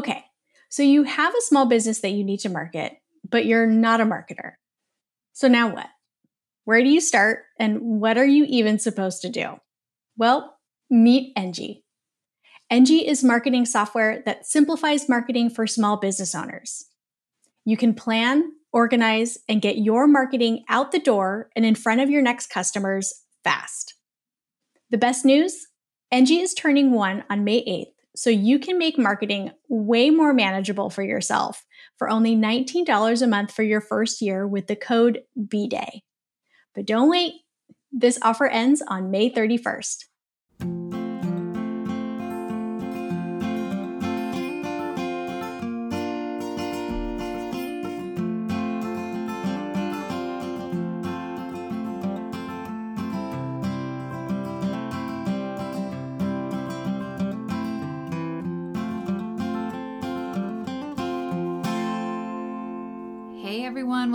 Okay, so you have a small business that you need to market, but you're not a marketer. So now what? Where do you start and what are you even supposed to do? Well, meet Engie. Engie is marketing software that simplifies marketing for small business owners. You can plan, organize, and get your marketing out the door and in front of your next customers fast. The best news Engie is turning one on May 8th, so you can make marketing way more manageable for yourself for only $19 a month for your first year with the code BDAY. But don't wait, this offer ends on May 31st.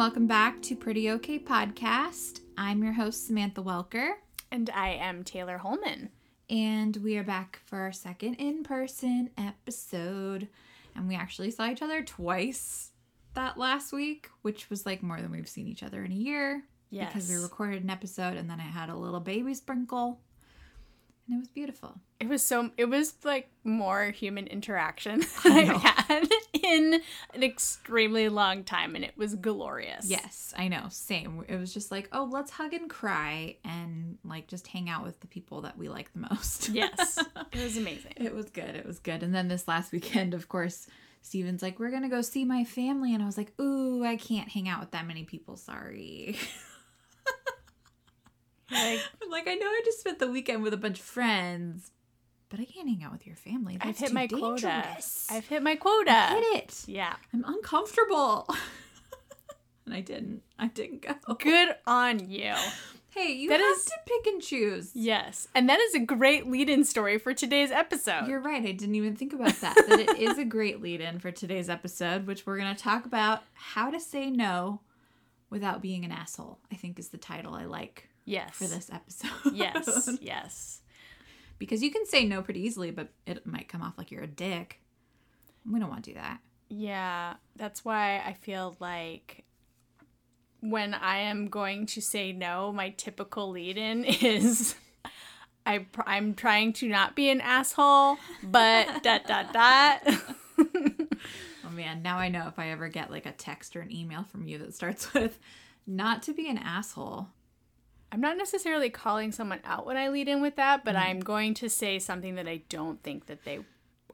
Welcome back to Pretty Okay Podcast. I'm your host, Samantha Welker, And I am Taylor Holman. and we are back for our second in person episode. And we actually saw each other twice that last week, which was like more than we've seen each other in a year. Yes. Because we recorded an episode and then I had a little baby sprinkle. And it was beautiful. It was so it was like more human interaction I I've had extremely long time and it was glorious. Yes, I know. Same. It was just like, oh, let's hug and cry and like just hang out with the people that we like the most. Yes. It was amazing. It was good. It was good. And then this last weekend, of course, Steven's like, we're going to go see my family. And I was like, ooh, I can't hang out with that many people. Sorry. Like I'm like, I know I just spent the weekend with a bunch of friends, but I can't hang out with your family. That's I've hit my quota. dangerous. I've hit my quota. I hit it. Yeah. I'm uncomfortable. and I didn't. I didn't go. Good on you. Hey, you That have is- to pick and choose. Yes. And that is a great lead-in story for today's episode. You're right. I didn't even think about that. that it is a great lead in for today's episode, which we're going to talk about how to say no without being an asshole. I think is the title I like yes. for this episode. Yes. Yes. Because you can say no pretty easily, but it might come off like you're a dick. We don't want to do that. Yeah, that's why I feel like when I am going to say no, my typical lead in is I pr- I'm trying to not be an asshole, but dot dot dot. Oh man, now I know if I ever get like a text or an email from you that starts with not to be an asshole. I'm not necessarily calling someone out when I lead in with that, but I'm going to say something that I don't think that they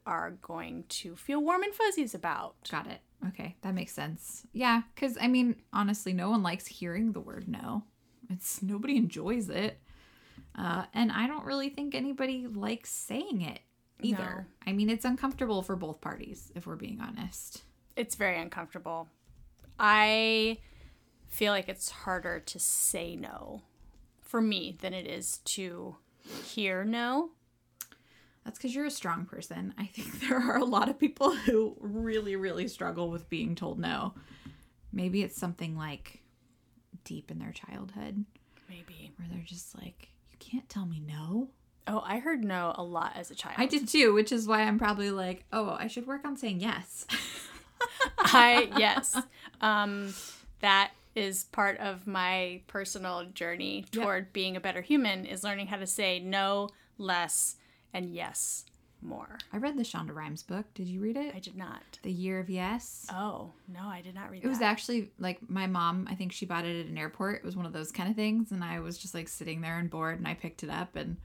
are going to feel warm and fuzzies about. Got it. Okay, that makes sense. Yeah, because I mean, honestly, no one likes hearing the word no. It's nobody enjoys it, uh, and I don't really think anybody likes saying it either. I mean, it's uncomfortable for both parties, if we're being honest. It's very uncomfortable. I feel like it's harder to say no for me than it is to hear no. That's because you're a strong person. I think there are a lot of people who really, really struggle with being told no. Maybe it's something like deep in their childhood Maybe. where they're just like, you can't tell me no. Oh, I heard no a lot as a child. I did too, which is why I'm probably like, oh, I should work on saying yes. I yes. Um that is part of my personal journey Yep. toward being a better human is learning how to say no less and yes more. I read the Shonda Rhimes book. Did you read it? I did not. The Year of Yes. Oh, no, I did not read It It was actually like my mom, I think she bought it at an airport. It was one of those kind of things. And I was just like sitting there and bored and I picked it up and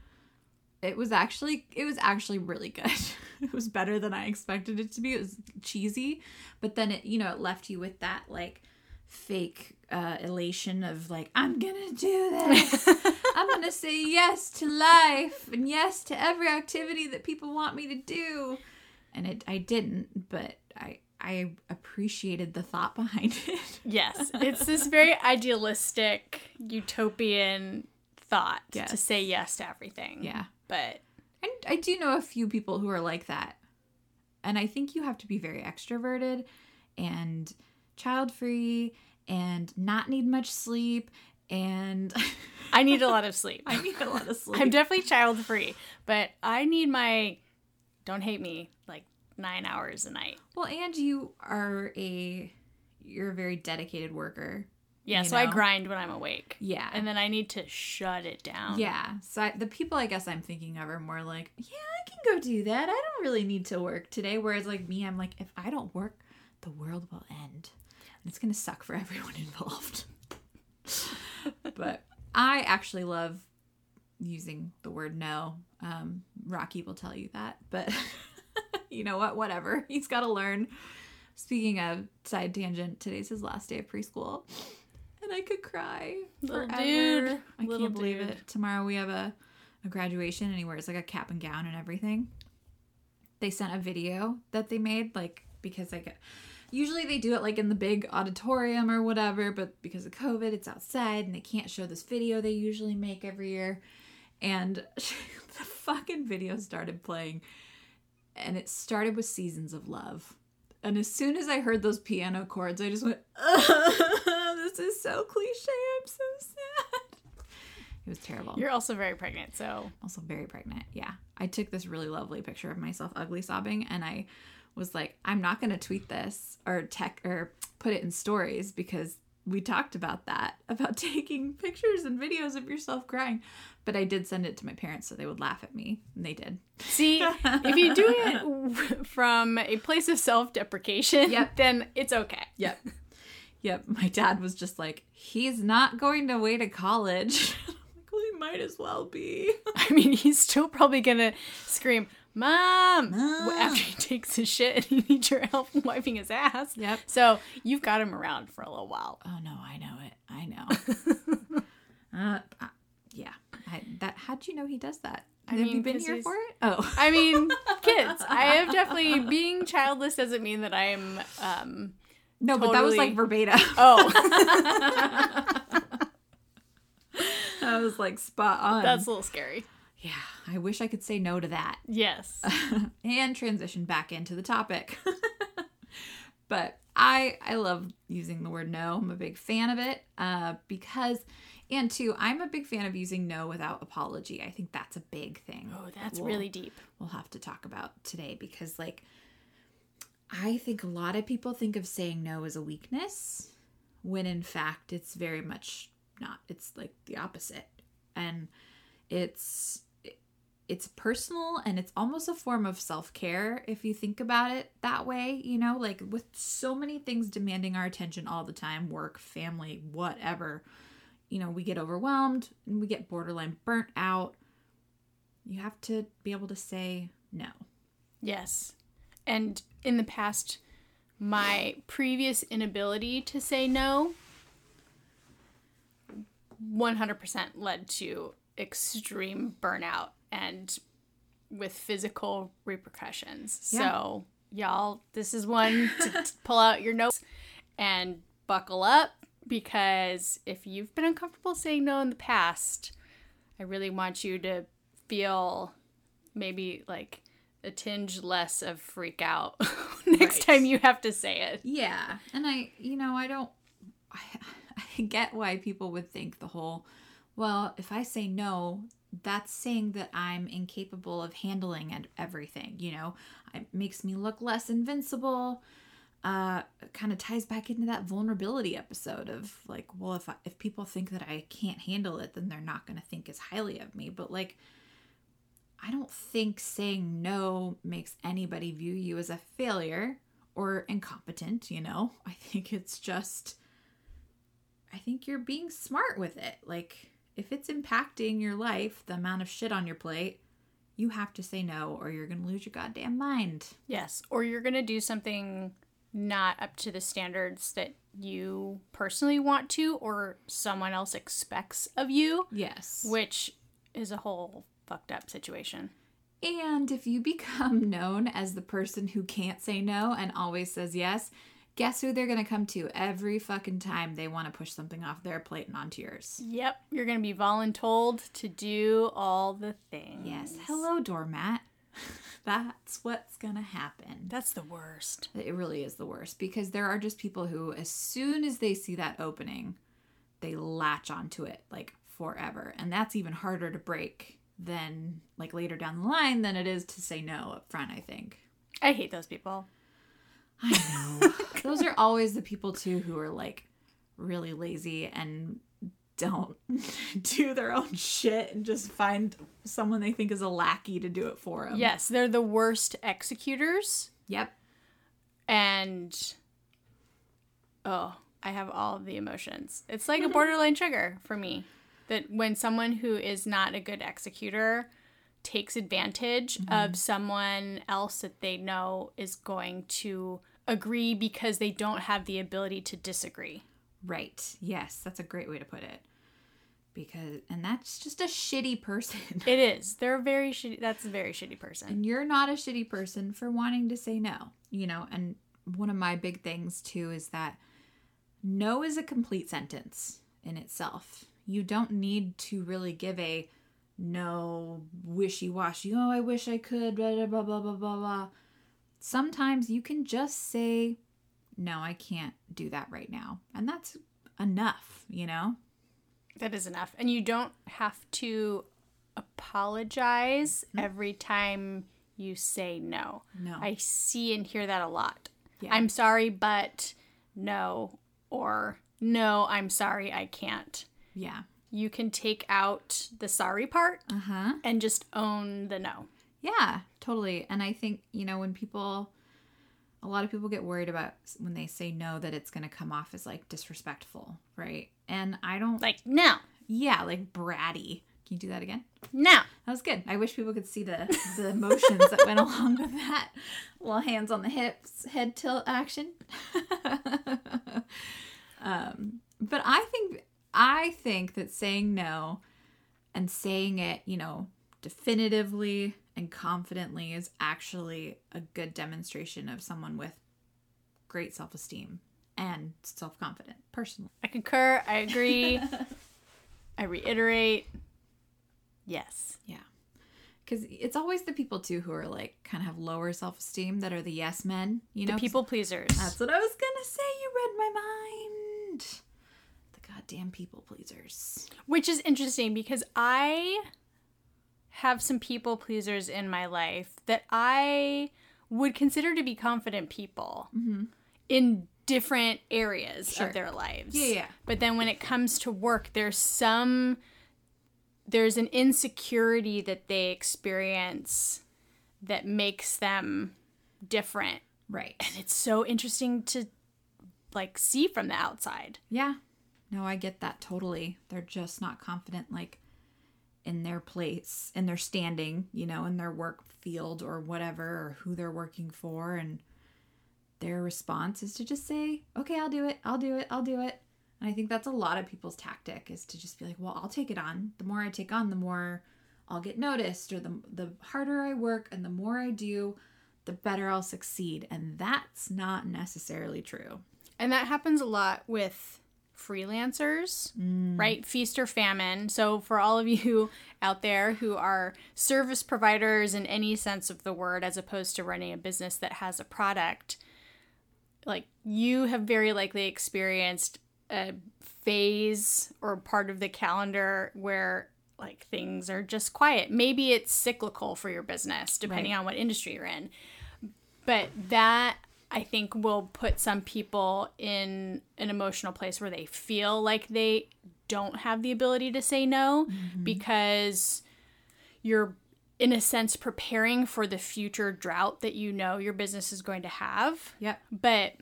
it was actually it was actually really good. it was better than I expected it to be. It was cheesy, but then it you know it left you with that like fake uh elation of like I'm gonna do this. I'm gonna say yes to life and yes to every activity that people want me to do. And it I didn't, but I I appreciated the thought behind it. Yes, it's this very idealistic, utopian thought to say yes to everything. Yeah. But And I do know a few people who are like that. And I think you have to be very extroverted and child free and not need much sleep. And I need a lot of sleep. I need a lot of sleep. I'm definitely child free, but I need my don't hate me like nine hours a night. Well, and you are a you're a very dedicated worker. Yeah, so I grind when I'm awake. Yeah. And then I need to shut it down. yeah. So I, the people I guess I'm thinking of are more like, yeah, I can go do that. I don't really need to work today. Whereas like me, I'm like, if I don't work, the world will end. It's gonna suck for everyone involved. but I actually love using the word no. Um, Rocky will tell you that, but you know what? Whatever. He's got to learn. Speaking of side tangent, today's his last day of preschool, and I could cry Little forever. dude. I Little can't believe dude. it. Tomorrow we have a, a graduation, and he wears like a cap and gown and everything. They sent a video that they made, like because I like usually they do it like in the big auditorium or whatever, but because of COVID, it's outside and they can't show this video they usually make every year. And the fucking video started playing, and it started with Seasons of Love. And as soon as I heard those piano chords, I just went, "This is so cliche. I'm so sad." It was terrible. You're also very pregnant, so also very pregnant. Yeah. I took this really lovely picture of myself ugly sobbing and I was like, I'm not going to tweet this or tech or put it in stories because we talked about that about taking pictures and videos of yourself crying. But I did send it to my parents so they would laugh at me, and they did. see if you do it from a place of self-deprecation, Yep. then it's okay. Yep. Yep. My dad was just like, he's not going to wait to college. Well, he might as well be. I mean, he's still probably gonna scream, "Mom!" Mom. after he takes his shit and he needs your help wiping his ass. Yep. So you've got him around for a little while. Oh no, I know it. I know. uh, uh, yeah. I, that. How'd you know he does that? I Have you been here for it? Oh, I mean, kids. I have definitely being childless doesn't mean that I'm. um no, but that was like verbatim. Oh, that was like spot on. that's a little scary. Yeah. I wish I could say no to that Yes. and transition back into the topic. but I I love using the word no. I'm a big fan of it uh, because. And two, I'm a big fan of using no without apology. I think that's a big thing. Oh, that's We'll- really deep. we'll have to talk about today because like I think a lot of people think of saying no as a weakness when in fact it's very much not. It's like the opposite. And it's it's personal and it's almost a form of self-care if you think about it that way, you know, like with so many things demanding our attention all the time, work, family, whatever. You know, we get overwhelmed and we get borderline burnt out you have to be able to say no. Yes. And in the past, my previous inability to say no 100% led to extreme burnout and with physical repercussions. Yeah. So, y'all, this is one to pull out your notes and buckle up because if you've been uncomfortable saying no in the past, I really want you to feel maybe like a tinge less of freak out next Right. time you have to say it. Yeah. And I, you know, I don't, I, I get why people would think the whole, well, if I say no, that's saying that I'm incapable of handling and everything, you know, it makes me look less invincible. Uh, kind of ties back into that vulnerability episode of like, well, if I, if people think that I can't handle it, then they're not going to think as highly of me. But like, I don't think saying no makes anybody view you as a failure or incompetent, you know? I think it's just, I think you're being smart with it. Like, if it's impacting your life, the amount of shit on your plate, you have to say no or you're going to lose your goddamn mind. Yes. Or you're going to do something not up to the standards that you personally want to or someone else expects of you, Yes. which is a whole fucked up situation. And if you become known as the person who can't say no and always says yes, guess who they're going to come to every fucking time they want to push something off their plate and onto yours? Yep. You're going to be voluntold to do all the things. Yes. Hello, doormat. That's what's going to happen. That's the worst. It really is the worst because there are just people who, as soon as they see that opening, they latch onto it like forever. And that's even harder to break than like later down the line than it is to say no up front, I think. I hate those people. I know. Those are always the people too who are like really lazy and don't do their own shit and just find someone they think is a lackey to do it for them. Yes, they're the worst executors. Yep. And oh, I have all the emotions. It's like a borderline trigger for me. That when someone who is not a good executor takes advantage of mm-hmm. someone else that they know is going to agree because they don't have the ability to disagree. Right. Yes, that's a great way to put it. Because and that's just a shitty person. It is. They're a very shitty. That's a very shitty person. and you're not a shitty person for wanting to say no. You know, and one of my big things too is that no is a complete sentence in itself. You don't need to really give a no wishy washy, oh, I wish I could, blah, blah, blah, blah, blah, blah. Sometimes you can just say, no, I can't do that right now. And that's enough, you know? That is enough. And you don't have to apologize mm-hmm. every time you say no. No. I see and hear that a lot. Yeah. I'm sorry, but no. Or no, I'm sorry, I can't. yeah. You can take out the sorry part Uh huh. and just own the no. Yeah, totally. And I think, you know, when people, a lot of people get worried about when they say no that it's going to come off as like disrespectful, right? And I don't like, no, yeah, like bratty. Can you do that again? no. That was good. I wish people could see the the emotions that went along with that. Little hands on the hips, head tilt action. um, but I think I think that saying no and saying it, you know, definitively and confidently is actually a good demonstration of someone with great self-esteem and self-confident personally. I concur. I agree. I reiterate. Yes. Yeah. Because it's always the people too who are like kind of have lower self esteem that are the yes men. You know, The people pleasers. That's what I was gonna say. You read my mind. Goddamn people pleasers. Which is interesting because I have some people pleasers in my life that I would consider to be confident people mm-hmm. in different areas Sure. of their lives. Yeah, yeah. But then when it comes to work, there's some there's an insecurity that they experience that makes them different. Right. And it's so interesting to like see from the outside. Yeah. No, I get that totally. They're just not confident, like in their place, in their standing, you know, in their work field or whatever, or who they're working for. And their response is to just say, okay, I'll do it. I'll do it. I'll do it. And I think that's a lot of people's tactic is to just be like, well, I'll take it on. The more I take on, the more I'll get noticed, or the, the harder I work and the more I do, the better I'll succeed. And that's not necessarily true. And that happens a lot with freelancers, mm. right? Feast or famine. So, for all of you out there who are service providers in any sense of the word, as opposed to running a business that has a product, like you have very likely experienced a phase or part of the calendar where like things are just quiet. Maybe it's cyclical for your business, depending Right. on what industry you're in but that I think will put some people in an emotional place where they feel like they don't have the ability to say no mm-hmm. because you're in a sense preparing for the future drought that you know your business is going to have. Yep. but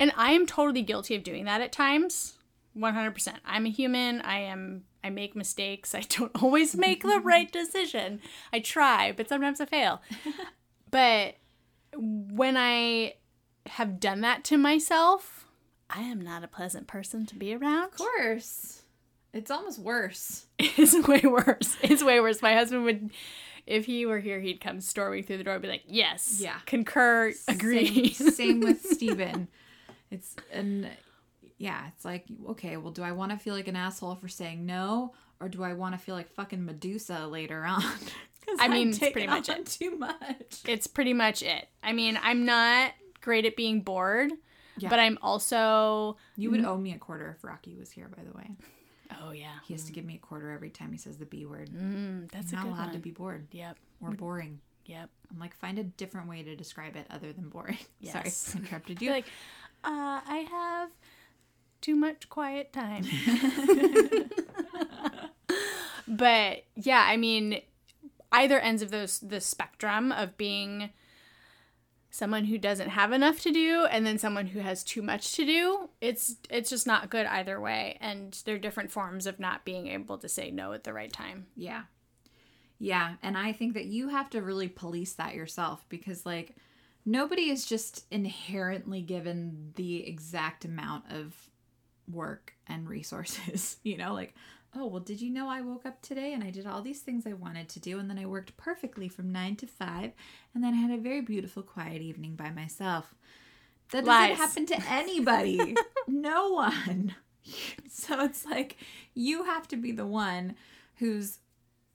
and I am totally guilty of doing that at times. 100% I'm a human. I am I make mistakes. I don't always make the mm-hmm. right decision. I try but sometimes I fail. But when I have done that to myself, I am not a pleasant person to be around. Of course. It's almost worse. It's way worse. It's way worse. My husband would, if he were here, he'd come storming through the door and be like, "Yes, Yeah. concur, agree." Same, same with Steven. It's and yeah, it's like okay, well, do I want to feel like an asshole for saying no, or do I want to feel like fucking Medusa later on? I mean, it's pretty much it. Too much. it's pretty much it. I mean, I'm not great at being bored, Yeah. but I'm also. You would owe me a quarter if Rocky was here. By the way, Oh yeah, he has to give me a quarter every time he says the B word. mm, that's not allowed one. to be bored Yep. or boring. Yep. I'm like, find a different way to describe it other than boring. Yes. Sorry, interrupted you. like, uh, I have too much quiet time. but yeah, I mean, either ends of those the spectrum of being someone who doesn't have enough to do and then someone who has too much to do it's it's just not good either way and there are different forms of not being able to say no at the right time Yeah. Yeah. And I think that you have to really police that yourself because, like, nobody is just inherently given the exact amount of work and resources. You know, like, oh, well, did you know I woke up today and I did all these things I wanted to do? And then I worked perfectly from nine to five. And then I had a very beautiful, quiet evening by myself. That doesn't happen to anybody. no one. So it's like you have to be the one who's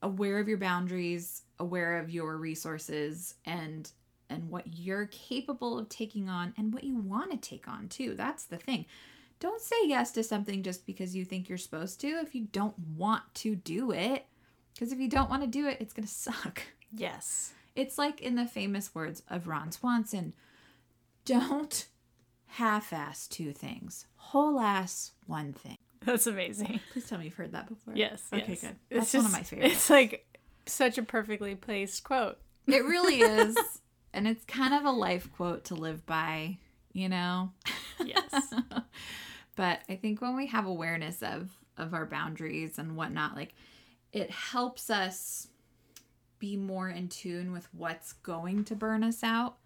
aware of your boundaries, aware of your resources and and what you're capable of taking on and what you want to take on too. That's the thing. Don't say yes to something just because you think you're supposed to if you don't want to do it. Because if you don't want to do it, it's going to suck. yes It's like in the famous words of Ron Swanson don't half ass two things, whole ass one thing. that's amazing Please tell me you've heard that before. yes Okay, yes. good. It's That's one of my favorites. it's like such a perfectly placed quote It really is. and it's kind of a life quote to live by, you know? yes but I think when we have awareness of of our boundaries and whatnot, like it helps us be more in tune with what's going to burn us out,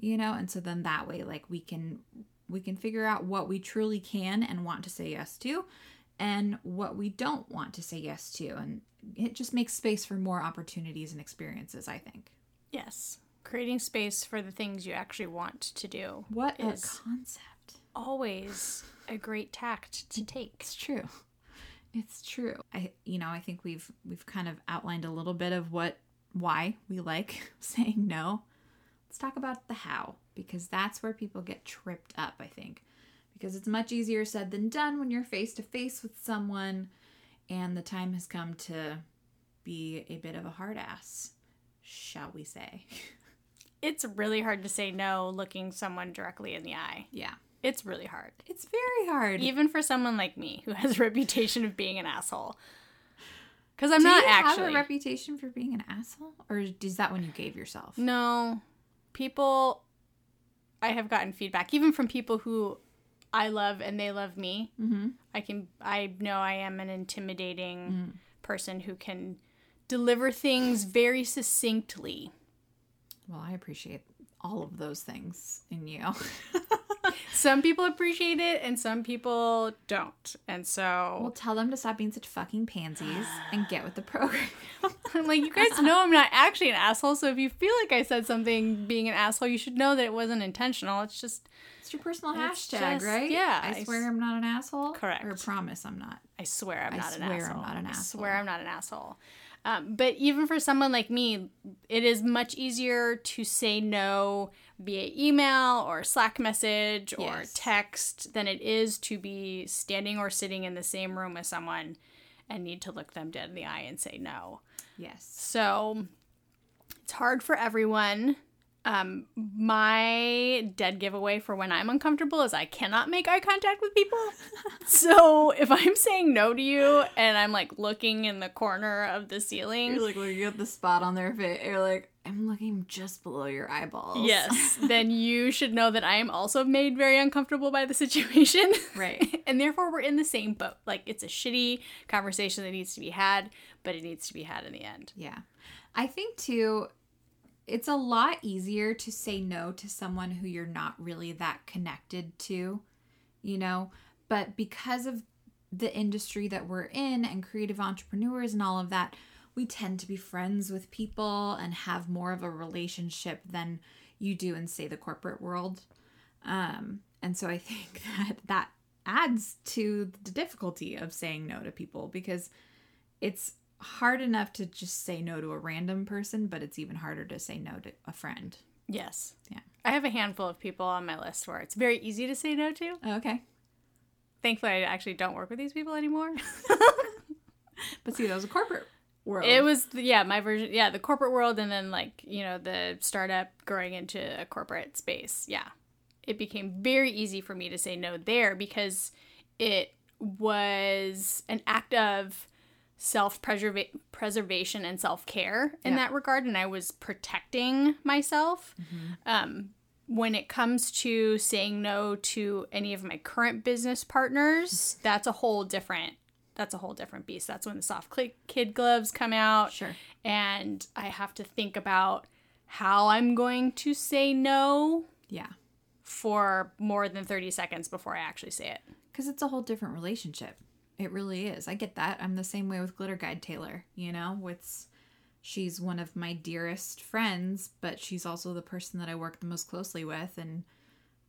you know? And so then that way like we can we can figure out what we truly can and want to say yes to and what we don't want to say yes to and it just makes space for more opportunities and experiences, I think. yes creating space for the things you actually want to do What a concept. always a great tact to take It's true. It's true. I you know, I think we've we've kind of outlined a little bit of what why we like saying no. Let's talk about the how because that's where people get tripped up, I think. Because it's much easier said than done when you're face to face with someone and the time has come to be a bit of a hard ass, shall we say. it's really hard to say no looking someone directly in the eye. Yeah. It's really hard. It's very hard. Even for someone like me who has a reputation of being an asshole. Cuz I'm Do not you actually. have a reputation for being an asshole or is that one you gave yourself? no. People I have gotten feedback even from people who I love and they love me. Mhm. I can I know I am an intimidating Mm. person who can deliver things very succinctly. Well, I appreciate all of those things in you. Some people appreciate it and some people don't. And so well, tell them to stop being such fucking pansies and get with the program. I'm like, you guys know I'm not actually an asshole, so if you feel like I said something being an asshole, you should know that it wasn't intentional. It's just, It's your personal It's hashtag, just- right? yeah, I I swear I'm not an asshole. Correct. Or promise I'm not. I swear I'm I not an swear I'm asshole. not an I asshole. swear I'm not an asshole. Um, but even for someone like me, it is much easier to say no via email or Slack message or Yes. text than it is to be standing or sitting in the same room with someone and need to look them dead in the eye and say no. Yes. So it's hard for everyone. Um, my dead giveaway for when I'm uncomfortable is I cannot make eye contact with people. so if I'm saying no to you and I'm like looking in the corner of the ceiling, You're like looking at the spot on their face. You're like, I'm looking just below your eyeballs. yes, then you should know that I am also made very uncomfortable by the situation. Right. and therefore we're in the same boat. Like it's a shitty conversation that needs to be had, but it needs to be had in the end. Yeah. I think too, it's a lot easier to say no to someone who you're not really that connected to, you know? But because of the industry that we're in and creative entrepreneurs and all of that, we tend to be friends with people and have more of a relationship than you do in, say, the corporate world. Um, and so I think that that adds to the difficulty of saying no to people because it's hard enough to just say no to a random person, but it's even harder to say no to a friend. Yes. Yeah. I have a handful of people on my list where it's very easy to say no to. Oh, okay. Thankfully, I actually don't work with these people anymore. But see, that was a corporate world. It was yeah, my version yeah, the corporate world and then like, you know, the startup growing into a corporate space. Yeah. It became very easy for me to say no there because it was an act of self preservation and self care in Yeah. that regard and I was protecting myself. Um when it comes to saying no to any of my current business partners, that's a whole different that's a whole different beast. That's when the soft kid gloves come out sure. and I have to think about how I'm going to say no Yeah. for more than 30 seconds before I actually say it. Because it's a whole different relationship. It really is. I get that. I'm the same way with Glitter Guide Taylor. You know, it's she's one of my dearest friends, but she's also the person that I work the most closely with, and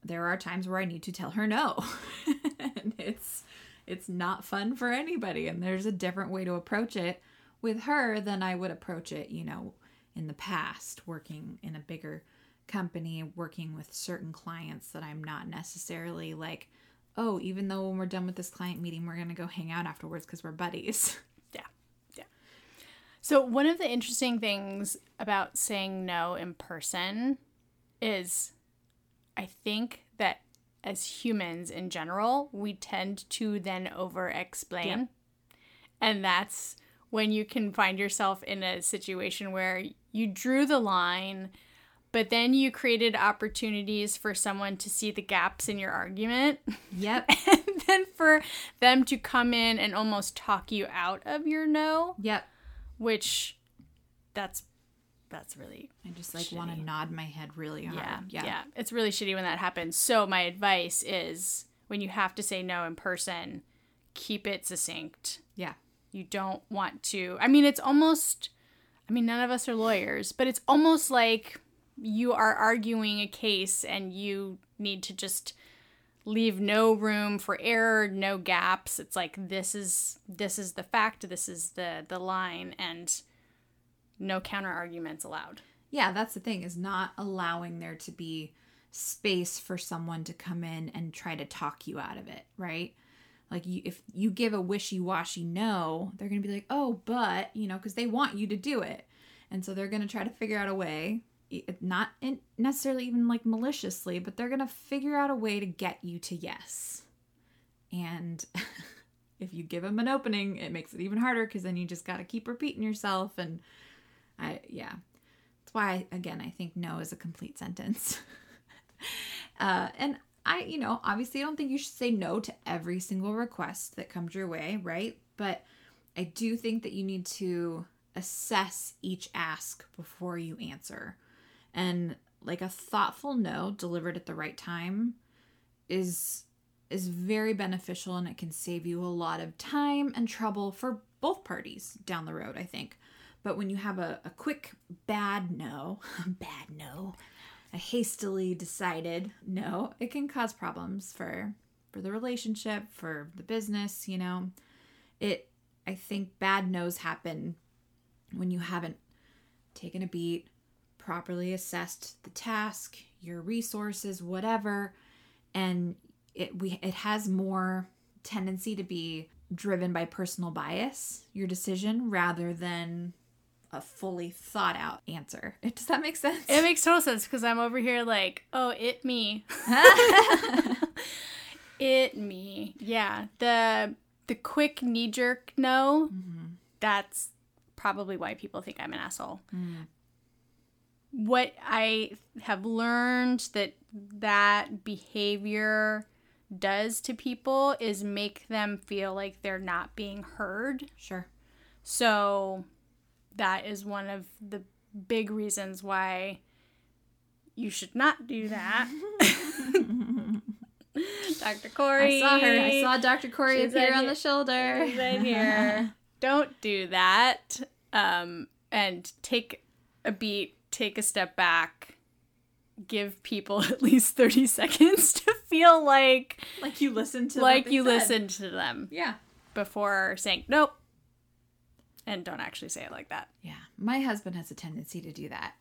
there are times where I need to tell her no, and it's it's not fun for anybody. And there's a different way to approach it with her than I would approach it, you know, in the past, working in a bigger company, working with certain clients that I'm not necessarily like oh, even though when we're done with this client meeting, we're going to go hang out afterwards because we're buddies. Yeah. Yeah. So, one of the interesting things about saying no in person is I think that as humans in general, we tend to then over explain. Yeah. And that's when you can find yourself in a situation where you drew the line, but then you created opportunities for someone to see the gaps in your argument. Yep. and then for them to come in and almost talk you out of your no, yep. which that's that's really I just like want to nod my head really hard. yeah, Yeah. yeah it's really shitty when that happens. So my advice is when you have to say no in person, keep it succinct. Yeah. You don't want to. I mean, it's almost. I mean, none of us are lawyers, but it's almost like you are arguing a case and you need to just leave no room for error, no gaps. It's like this is this is the fact, this is the the line and no counter arguments allowed. Yeah, that's the thing is not allowing there to be space for someone to come in and try to talk you out of it, right? Like you, if you give a wishy-washy no, they're going to be like, "Oh, but," you know, cuz they want you to do it. And so they're going to try to figure out a way, not necessarily even like maliciously, but they're going to figure out a way to get you to yes. And if you give them an opening, it makes it even harder cuz then you just got to keep repeating yourself and I yeah. That's why again I think no is a complete sentence. uh, and I you know obviously I don't think you should say no to every single request that comes your way, right? But I do think that you need to assess each ask before you answer. And like a thoughtful no delivered at the right time is is very beneficial and it can save you a lot of time and trouble for both parties down the road, I think. But when you have a, a quick bad no, bad no, a hastily decided no, it can cause problems for for the relationship, for the business, you know. It I think bad no's happen when you haven't taken a beat, properly assessed the task, your resources, whatever, and it we it has more tendency to be driven by personal bias, your decision rather than a fully thought out answer. Does that make sense? It makes total sense because I'm over here like, oh, it me. it me. Yeah. The the quick knee jerk no, mm-hmm. that's probably why people think I'm an asshole. Mm. What I have learned that that behavior does to people is make them feel like they're not being heard. sure. So that is one of the big reasons why you should not do that. Dr. Corey. I saw her. I saw Dr. Corey She's on the shoulder. She's right here. Don't do that. Um, and take a beat, take a step back, give people at least 30 seconds to feel like like you listened to like you said. listened to them Yeah. before saying nope. And don't actually say it like that. Yeah. My husband has a tendency to do that.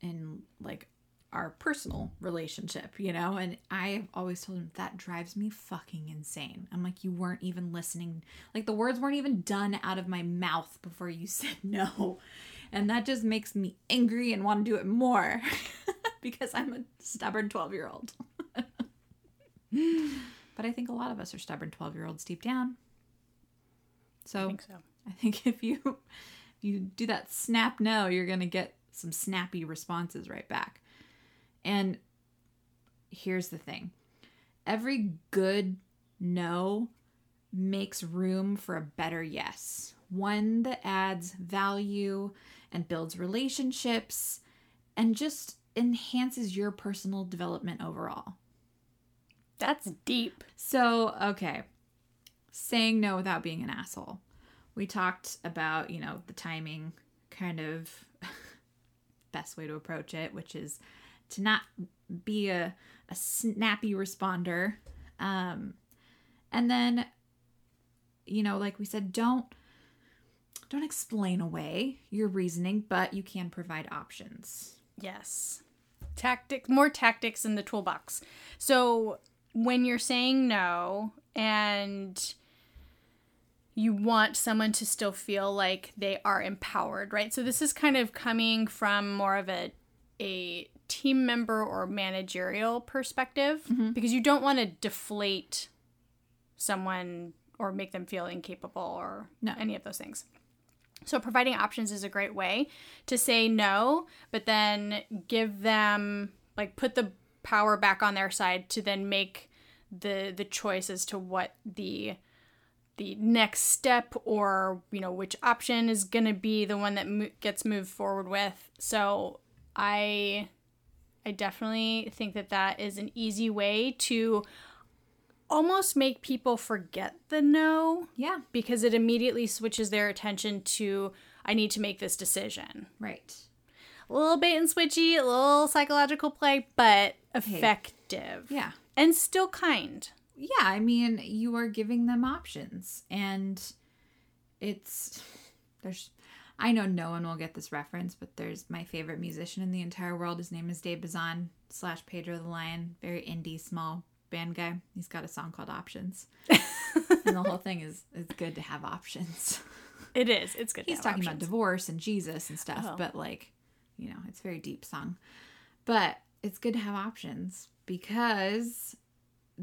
in like our personal relationship, you know? And I've always told him that drives me fucking insane. I'm like, you weren't even listening. Like the words weren't even done out of my mouth before you said no. And that just makes me angry and want to do it more because I'm a stubborn 12 year old. but I think a lot of us are stubborn 12 year olds deep down. So so. I think if you if you do that snap no, you're gonna get some snappy responses right back. And here's the thing every good no makes room for a better yes, one that adds value and builds relationships and just enhances your personal development overall. That's deep. So, okay. Saying no without being an asshole. We talked about, you know, the timing kind of best way to approach it, which is to not be a, a snappy responder. Um, and then, you know, like we said, don't don't explain away your reasoning, but you can provide options. Yes. Tactics, more tactics in the toolbox. So when you're saying no and you want someone to still feel like they are empowered, right? So this is kind of coming from more of a a team member or managerial perspective mm-hmm. because you don't want to deflate someone or make them feel incapable or No. any of those things. So providing options is a great way to say no, but then give them like put the power back on their side to then make the the choice as to what the the next step or you know which option is going to be the one that mo- gets moved forward with. So I I definitely think that that is an easy way to almost make people forget the no Yeah, because it immediately switches their attention to I need to make this decision. right. A little bait and switchy, a little psychological play, but effective. Yeah. And still kind. Yeah, I mean, you are giving them options, and it's there's. I know no one will get this reference, but there's my favorite musician in the entire world. His name is Dave Bazan slash Pedro the Lion, very indie, small band guy. He's got a song called Options, and the whole thing is it's good to have options. It is. It's good. to He's talking about divorce and Jesus and stuff, Oh. but like, you know, it's a very deep song. But it's good to have options because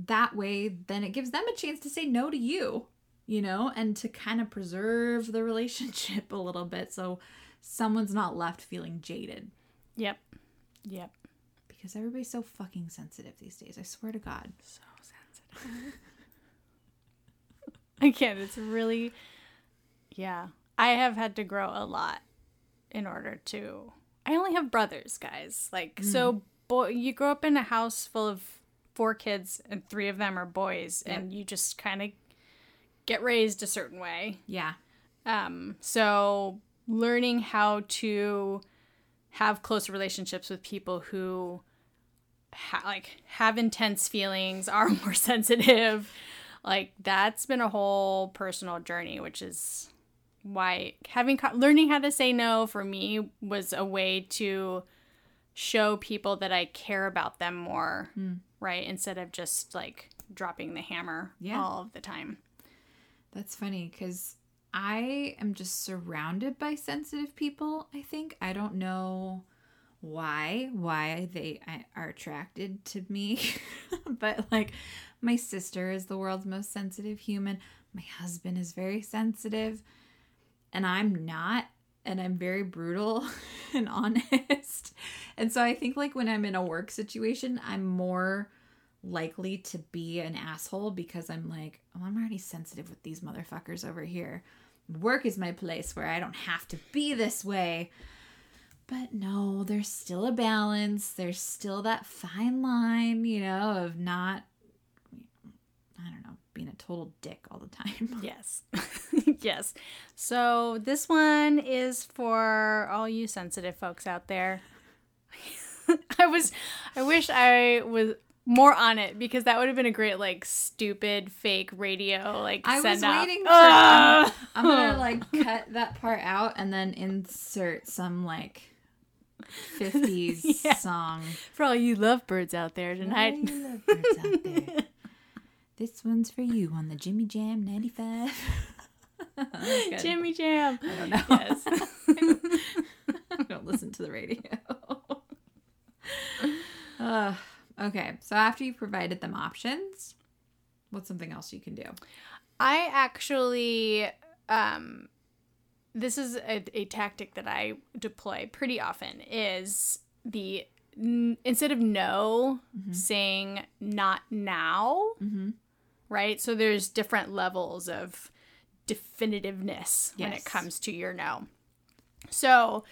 that way then it gives them a chance to say no to you, you know, and to kind of preserve the relationship a little bit so someone's not left feeling jaded Yep. Yep. because everybody's so fucking sensitive these days. I swear to God. So sensitive. Again. It's really, yeah. I have had to grow a lot in order to. I only have brothers, guys. Like, so mm. boy, you grow up in a house full of four kids, and three of them are boys, and you just kind of get raised a certain way. Yeah. Um, so learning how to have close relationships with people who ha- like have intense feelings, are more sensitive, like that's been a whole personal journey, which is why having co- learning how to say no for me was a way to show people that I care about them more, right? Instead of just like dropping the hammer Yeah. all of the time. That's funny because I am just surrounded by sensitive people. I think I don't know why why they uh, are attracted to me, but like my sister is the world's most sensitive human. My husband is very sensitive, and I'm not. And I'm very brutal and honest. And so I think like when I'm in a work situation, I'm more likely to be an asshole because I'm like, oh, I'm already sensitive with these motherfuckers over here. Work is my place where I don't have to be this way. But no, there's still a balance. There's still that fine line, you know, of not, I don't know, being a total dick all the time. Yes. yes. So this one is for all you sensitive folks out there. I was I wish I was more on it because that would have been a great like stupid fake radio like I send was off. waiting for. I'm gonna like cut that part out and then insert some like 50s Yeah. song. For all you lovebirds out there tonight. All you lovebirds out there. This one's for you on the Jimmy Jam 95. That's. Jimmy Jam. I don't know. Yes. I don't listen to the radio. uh, okay, so after you've provided them options, what's something else you can do? I actually, um, this is a, a tactic that I deploy pretty often. Is the n- instead of no, saying not now, Mm-hmm. Right? So there's different levels of definitiveness when it comes to your no. So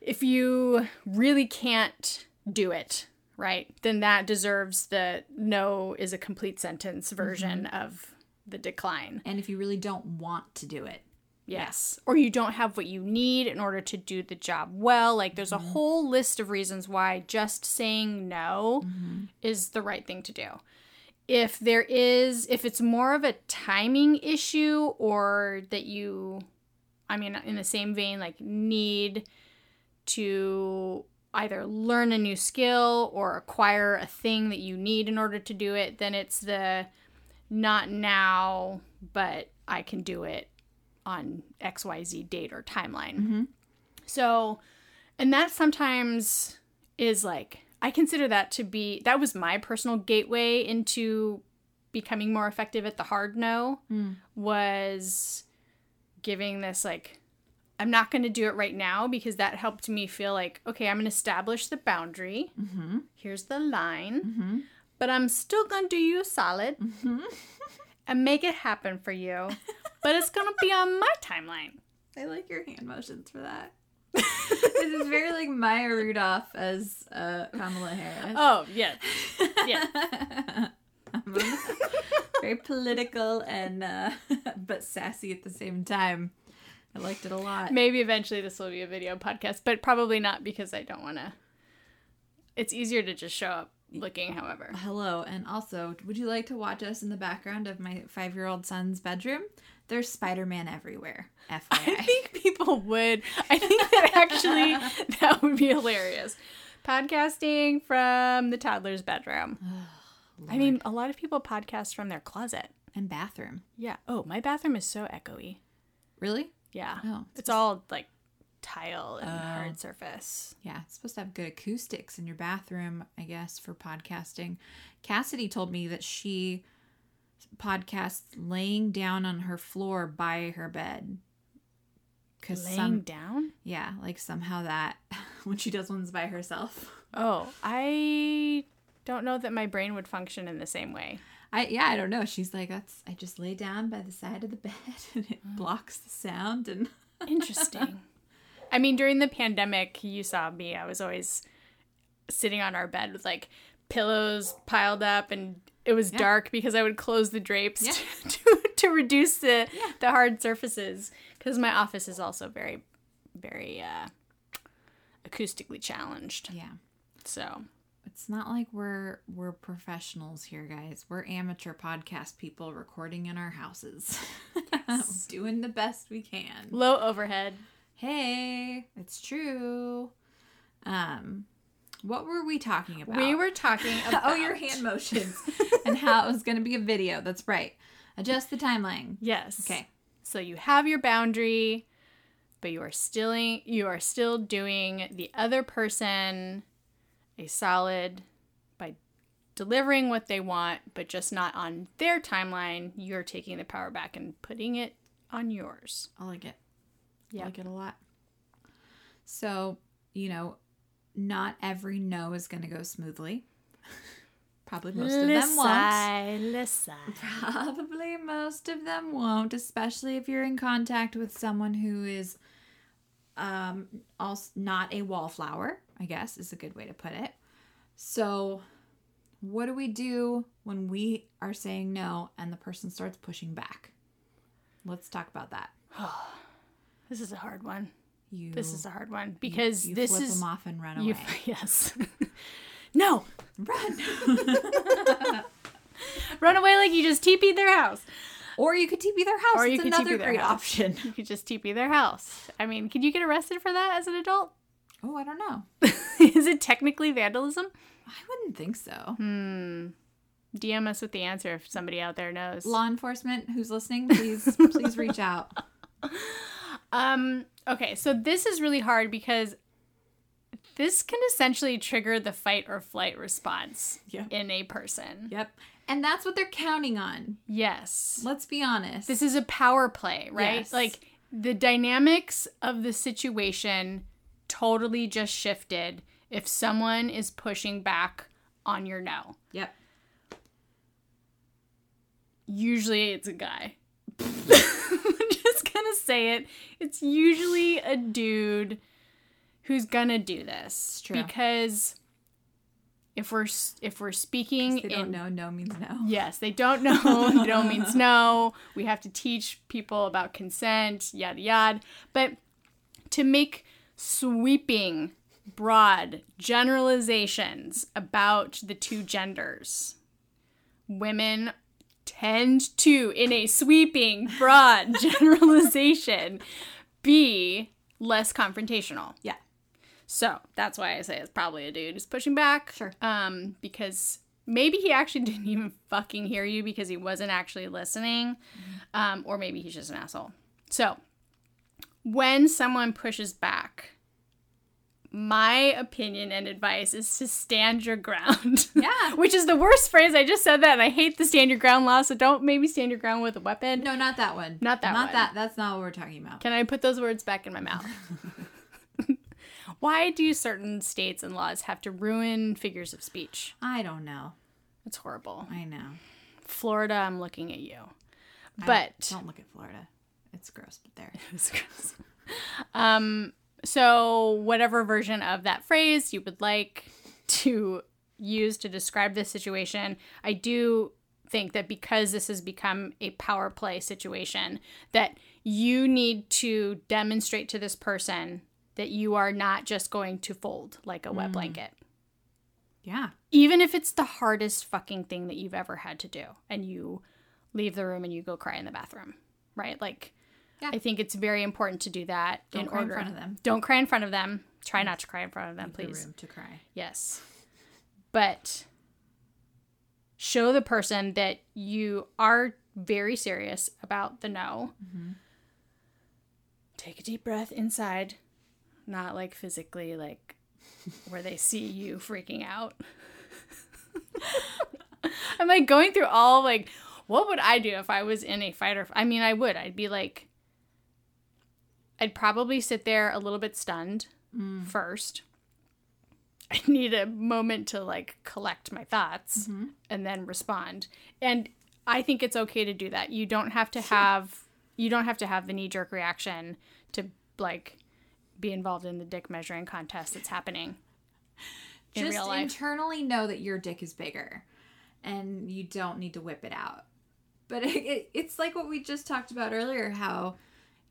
if you really can't do it, right, then that deserves the no is a complete sentence mm-hmm. version of the decline. And if you really don't want to do it, Yes. Or you don't have what you need in order to do the job well. Like there's a mm-hmm. whole list of reasons why just saying no mm-hmm. is the right thing to do. If there is, if it's more of a timing issue or that you, I mean, in the same vein, like need to either learn a new skill or acquire a thing that you need in order to do it, then it's the not now, but I can do it on XYZ date or timeline. Mm-hmm. So, and that sometimes is like, I consider that to be, that was my personal gateway into becoming more effective at the hard no, hmm. was giving this like, I'm not going to do it right now because that helped me feel like, okay, I'm going to establish the boundary. Mm-hmm. Here's the line. Mm-hmm. But I'm still going to do you a solid mm-hmm. and make it happen for you. but it's going to be on my timeline. I like your hand motions for that. This is very like Maya Rudolph as uh, Kamala Harris. Oh, yes. Yeah. very political and uh, but sassy at the same time. I liked it a lot. Maybe eventually this will be a video podcast, but probably not because I don't want to. It's easier to just show up looking, however. Hello, and also, would you like to watch us in the background of my five-year-old son's bedroom? There's Spider-Man everywhere. I think people would. I think that actually that would be hilarious. Podcasting from the toddler's bedroom. I mean, a lot of people podcast from their closet. and bathroom. Yeah. Oh, my bathroom is so echoey. Really? Yeah. Oh, It's all like tile and hard surface. Yeah, it's supposed to have good acoustics in your bathroom, I guess, for podcasting. Cassidy told me that she podcasts laying down on her floor by her bed. Cause Laying some, down? yeah, like somehow that when she does ones by herself. Oh, I don't know that my brain would function in the same way. I yeah, I don't know. She's like, that's I just lay down by the side of the bed and it Mm. blocks the sound and Interesting. I mean, during the pandemic, you saw me. I was always sitting on our bed with like pillows piled up, and it was dark because I would close the drapes Yeah. to, to, reduce the, the hard surfaces. Because my office is also very, very uh, acoustically challenged. yeah. So, It's not like we're we're professionals here, guys. We're amateur podcast people recording in our houses. Doing the best we can. low overhead. Hey, it's true. Um what were we talking about? We were talking about. Oh, your hand motions and how it was going to be a video. That's right. Adjust the timeline. Yes. Okay. So you have your boundary, but you are still you are still doing the other person a solid by delivering what they want, but just not on their timeline. You're taking the power back and putting it on yours. I like it. Yeah. I like it a lot. So, you know, not every no is going to go smoothly. Probably most of them won't. Listen. Probably most of them won't, especially if you're in contact with someone who is um also not a wallflower, I guess is a good way to put it. So, what do we do when we are saying no and the person starts pushing back? Let's talk about that. This is a hard one. You This is a hard one because you this flip is them off and run away. you yes. no, Run. run away like you just TP'd their house. or you could TP their house. Or you It's could another great house. option. You could just TP their house. I mean, could you get arrested for that as an adult? Oh, I don't know. Is it technically vandalism? I wouldn't think so. Hmm. DM us with the answer if somebody out there knows. Law enforcement who's listening, please please reach out. Um, okay, so this is really hard because this can essentially trigger the fight or flight response Yep. in a person. Yep. And that's what they're counting on. Yes. Let's be honest. This is a power play, right? Yes. Like the dynamics of the situation totally just shifted if someone is pushing back on your no. Yep. Usually it's a guy. Gonna say it. It's usually a dude who's gonna do this true. because if we're if we're speaking They don't in know no means no. Yes, they don't know. no means no. We have to teach people about consent, yada yada. But to make sweeping, broad generalizations about the two genders, women tend to, in a sweeping, broad generalization, be less confrontational. Yeah. So that's why I say it's probably a dude who's pushing back. Sure. Um, because maybe he actually didn't even fucking hear you because he wasn't actually listening. Um, or maybe he's just an asshole. So when someone pushes back, my opinion and advice is to stand your ground. Yeah. Which is the worst phrase. I just said that and I hate the stand your ground law, so don't maybe stand your ground with a weapon. No, not that one. Not that Not one. that. That's not what we're talking about. Can I put those words back in my mouth? Why do certain states and laws have to ruin figures of speech? I don't know. It's horrible. I know. Florida, I'm looking at you. I But don't look at Florida. It's gross, but there. It's gross. um, so whatever version of that phrase you would like to use to describe this situation, I do think that because this has become a power play situation, that you need to demonstrate to this person that you are not just going to fold like a wet mm. blanket. Yeah. Even if it's the hardest fucking thing that you've ever had to do and you leave the room and you go cry in the bathroom, right? Like, Yeah. I think it's very important to do that Don't in cry in front of them. Don't cry in front of them. Try not to cry in front of them, the please. room to cry. Yes. But show the person that you are very serious about the no. Mm-hmm. Take a deep breath inside, not like physically, like where they see you freaking out. I'm like going through all like, what would I do if I was in a fight or? I mean, I would. I'd be like, I'd probably sit there a little bit stunned mm. first. I need a moment to like collect my thoughts mm-hmm. and then respond. And I think it's okay to do that. You don't have to have you don't have to have the knee jerk reaction to like be involved in the dick measuring contest that's happening in Just real life. internally know that your dick is bigger, and you don't need to whip it out. But it, it's like what we just talked about earlier. How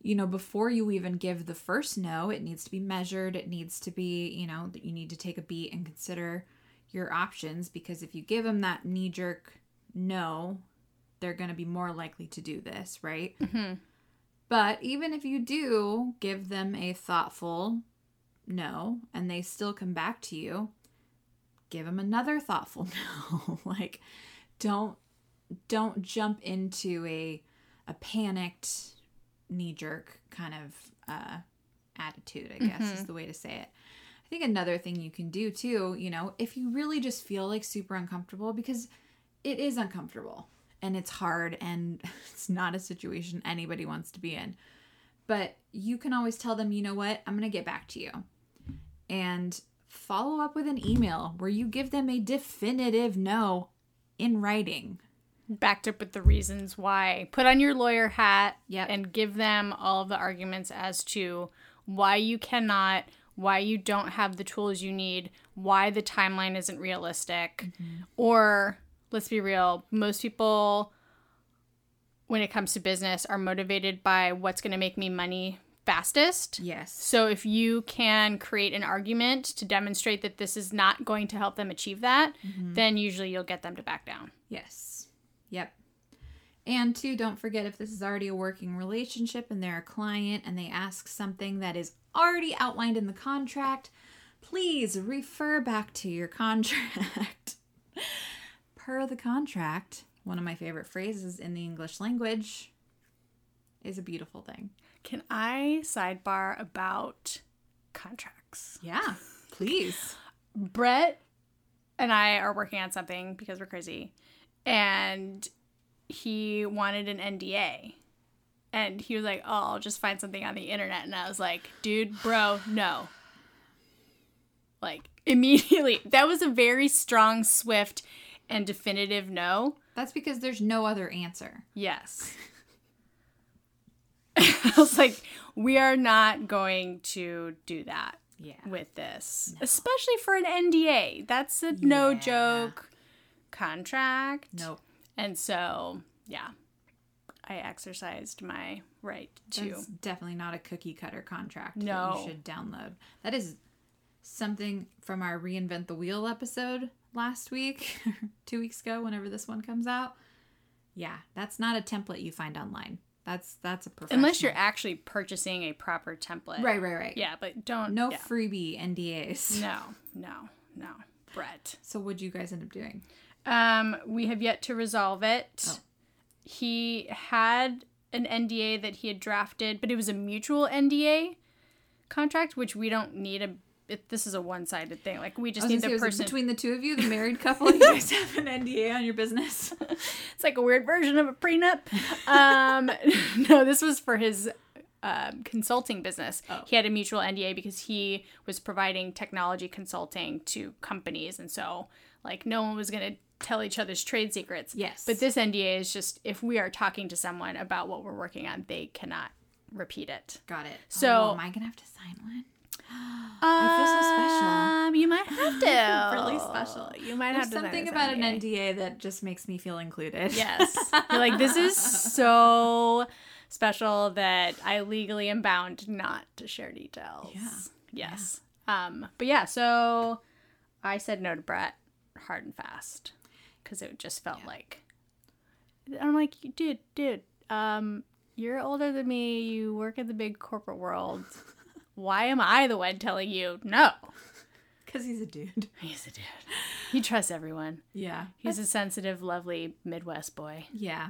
you know before you even give the first no, it needs to be measured. It needs to be you know you need to take a beat and consider your options because if you give them that knee jerk no, they're going to be more likely to do this, right? Mm-hmm. But even if you do give them a thoughtful no and they still come back to you, give them another thoughtful no. like don't don't jump into a a panicked knee jerk kind of uh attitude, I guess is the way to say it. I think another thing you can do too, you know, if you really just feel like super uncomfortable because it is uncomfortable and it's hard and it's not a situation anybody wants to be in. But you can always tell them, you know what, I'm going to get back to you. And follow up with an email where you give them a definitive no in writing. Backed up with the reasons why. Put on your lawyer hat Yep. and give them all of the arguments as to why you cannot, why you don't have the tools you need, why the timeline isn't realistic. Mm-hmm. Or let's be real, most people when it comes to business are motivated by what's going to make me money fastest. Yes. So if you can create an argument to demonstrate that this is not going to help them achieve that, mm-hmm. then usually you'll get them to back down. Yes. Yep. And two, don't forget if this is already a working relationship and they're a client and they ask something that is already outlined in the contract, please refer back to your contract. per the contract, one of my favorite phrases in the English language is a beautiful thing. Can I sidebar about contracts? Yeah, please. Brett and I are working on something because we're crazy, and he wanted an NDA. And he was like, Oh, I'll just find something on the internet. And I was like, Dude, bro, no. Like, immediately. That was a very strong, swift, and definitive no. That's because there's no other answer. Yes. I was like, We are not going to do that Yeah. with this, especially for an NDA. That's a no Yeah. joke contract. Nope. And so, yeah, I exercised my right to. That's definitely not a cookie cutter contract No. that you should download. That is something from our reinvent the wheel episode last week, two weeks ago, whenever this one comes out. Yeah, that's not a template you find online. That's that's a professional. Unless you're actually purchasing a proper template. right, right, right. Yeah, but don't. No yeah. freebie NDAs. No, no, no. Brett. So what'd you guys end up doing? Um, we have yet to resolve it. Oh. He had an NDA that he had drafted, but it was a mutual NDA contract, which we don't need a. It, this is a one-sided thing. Like we just need the say, was it person. between the two of you, the married couple. You guys have an NDA on your business. It's like a weird version of a prenup. Um, no, this was for his um, consulting business. Oh. He had a mutual NDA because he was providing technology consulting to companies, and so like no one was going to tell each other's trade secrets. Yes. But this NDA is just if we are talking to someone about what we're working on, they cannot repeat it. Got it. So- Oh, am I gonna have to sign one? I feel so Um, you might have to. Really special. You might There's have to. something about an NDA. That just makes me feel included. Yes. You're like, this is so special that I legally am bound not to share details. Yeah. Yes. Um, but yeah, so I said no to Brett hard and fast because it just felt like I'm like, dude, dude, um, you're older than me. You work in the big corporate world. Why am I the one telling you no? Because he's a dude. He's a dude. He trusts everyone. Yeah. He's a sensitive, lovely Midwest boy. Yeah.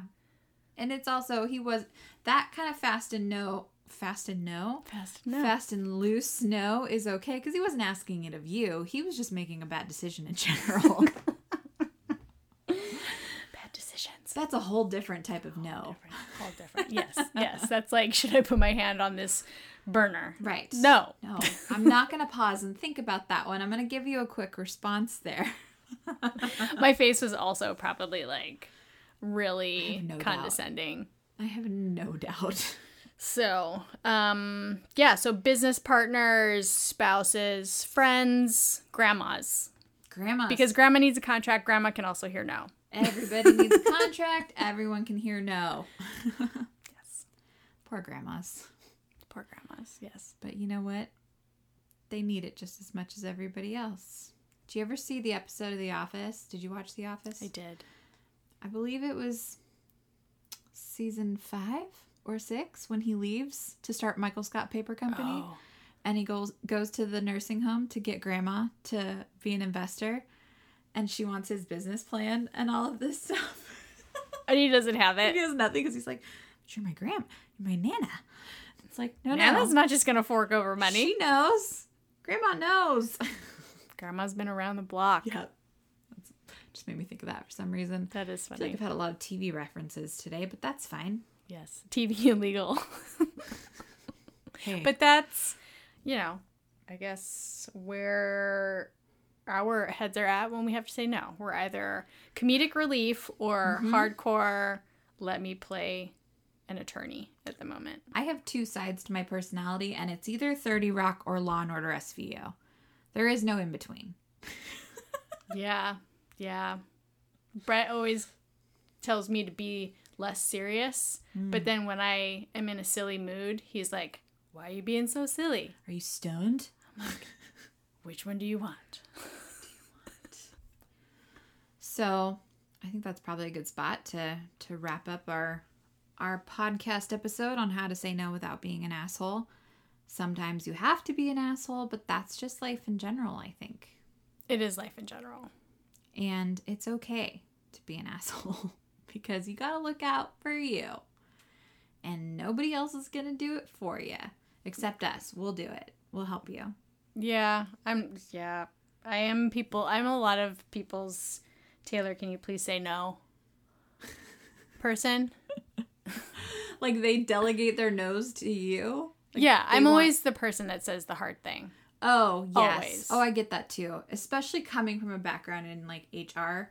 And it's also, he was that kind of fast and no, fast and no, Fast no. fast and loose no is okay because he wasn't asking it of you. He was just making a bad decision in general. That's a whole different type of no. Different. All different. Yes, yes. That's like, should I put my hand on this burner? Right. No. No. I'm not going to pause and think about that one. I'm going to give you a quick response there. My face was also probably like really no doubt. condescending. I have no doubt. So, um, yeah, so business partners, spouses, friends, grandmas. Grandma. Because grandma needs a contract, grandma can also hear no. Everybody needs a contract, everyone can hear no. Yes. Poor grandmas. Poor grandmas, yes. But you know what? They need it just as much as everybody else. Did you ever see the episode of The Office? Did you watch The Office? I did. I believe it was season five or six when he leaves to start Michael Scott Paper Company. Oh. And he goes goes to the nursing home to get grandma to be an investor. And she wants his business plan and all of this stuff. And he doesn't have it. he has nothing because he's like, but you're my grandma, you're my nana. It's like, no, Nana's no. not just gonna fork over money. She knows. Grandma knows. Grandma's been around the block. Yeah. That's, just made me think of that for some reason. That is funny. I feel like I've had a lot of TV references today, but that's fine. yes. TV illegal. Hey. But that's, you know, I guess where our heads are at when we have to say no. We're either comedic relief or mm-hmm. hardcore, let me play an attorney at the moment. I have two sides to my personality, and it's either 30 Rock or Law and Order SVU. There is no in between. yeah. Yeah. Brett always tells me to be less serious. But hmm. then when I am in a silly mood, he's like, Why are you being so silly? Are you stoned? I'm like, Which one do you want? So, I think that's probably a good spot to to wrap up our our podcast episode on how to say no without being an asshole. Sometimes you have to be an asshole, but that's just life in general, I think. It is life in general. And it's okay to be an asshole because you got to look out for you. And nobody else is going to do it for you except us. We'll do it. We'll help you. Yeah, I'm. Yeah, I am. People. I'm a lot of people's. Taylor, can you please say no? Person. like they delegate their noes to you. Like yeah, I'm want- always the person that says the hard thing. Oh, yes. Always. Oh, I get that too. Especially coming from a background in like HR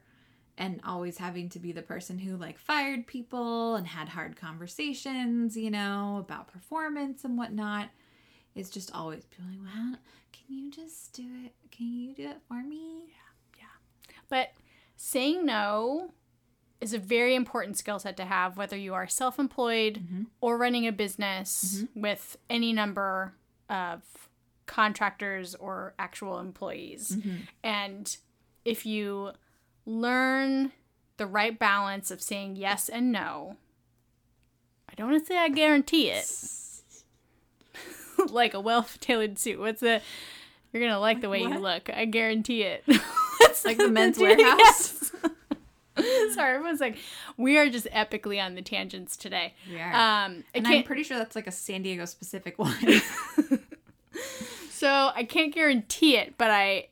and always having to be the person who like fired people and had hard conversations, you know, about performance and whatnot. It's just always people like, well, can you just do it? Can you do it for me? But saying no is a very important skill set to have, whether you are self employed mm-hmm. or running a business mm-hmm. with any number of contractors or actual employees. Mm-hmm. And if you learn the right balance of saying yes and no, I don't want to say I guarantee it. like a well tailored suit. What's the. You're going to like the way you look. I guarantee it. Like the men's warehouse? Sorry, everyone's like, we are just epically on the tangents today. Are. Um, and I'm pretty sure that's like a San Diego specific one. so I can't guarantee it, but I,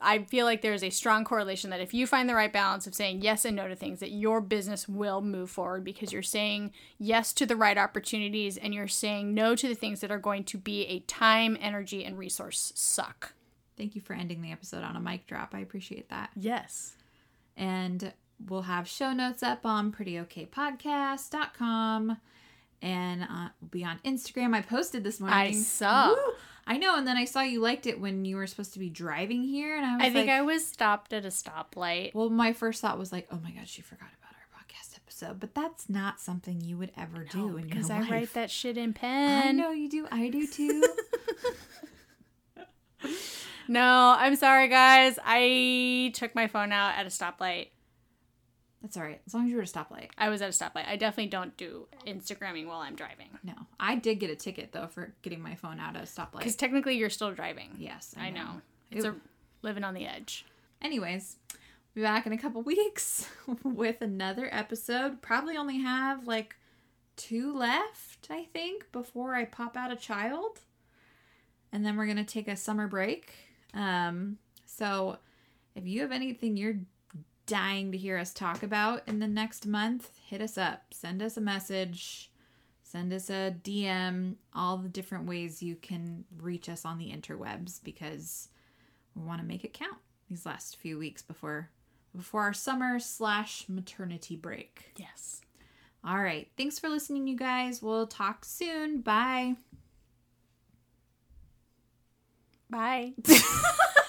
I feel like there is a strong correlation that if you find the right balance of saying yes and no to things, that your business will move forward because you're saying yes to the right opportunities and you're saying no to the things that are going to be a time, energy, and resource suck. Thank you for ending the episode on a mic drop. I appreciate that. Yes. And we'll have show notes up on prettyokpodcast.com and uh, we'll be on instagram i posted this morning I saw. Woo! i know and then i saw you liked it when you were supposed to be driving here and i was I think like I was stopped at a stoplight. well my first thought was like oh my god she forgot about our podcast episode but that's not something you would ever do in because I life. write that shit in pen. i know you do i do too No, I'm sorry, guys. I took my phone out at a stoplight. that's all right as long as you were at a stoplight I was at a stoplight. I definitely don't do Instagramming while I'm driving. no i did get a ticket though for getting my phone out at a stoplight Because technically, you're still driving. yes I know. It's It- a living on the edge. Anyways, be back in a couple weeks with another episode. Probably only have like two left, I think, before I pop out a child. And then we're going to take a summer break. Um, so if you have anything you're dying to hear us talk about in the next month, hit us up. Send us a message. Send us a DM, all the different ways you can reach us on the interwebs because we want to make it count these last few weeks before before our summer slash maternity break. Yes. All right. Thanks for listening, you guys. We'll talk soon. Bye. Bye.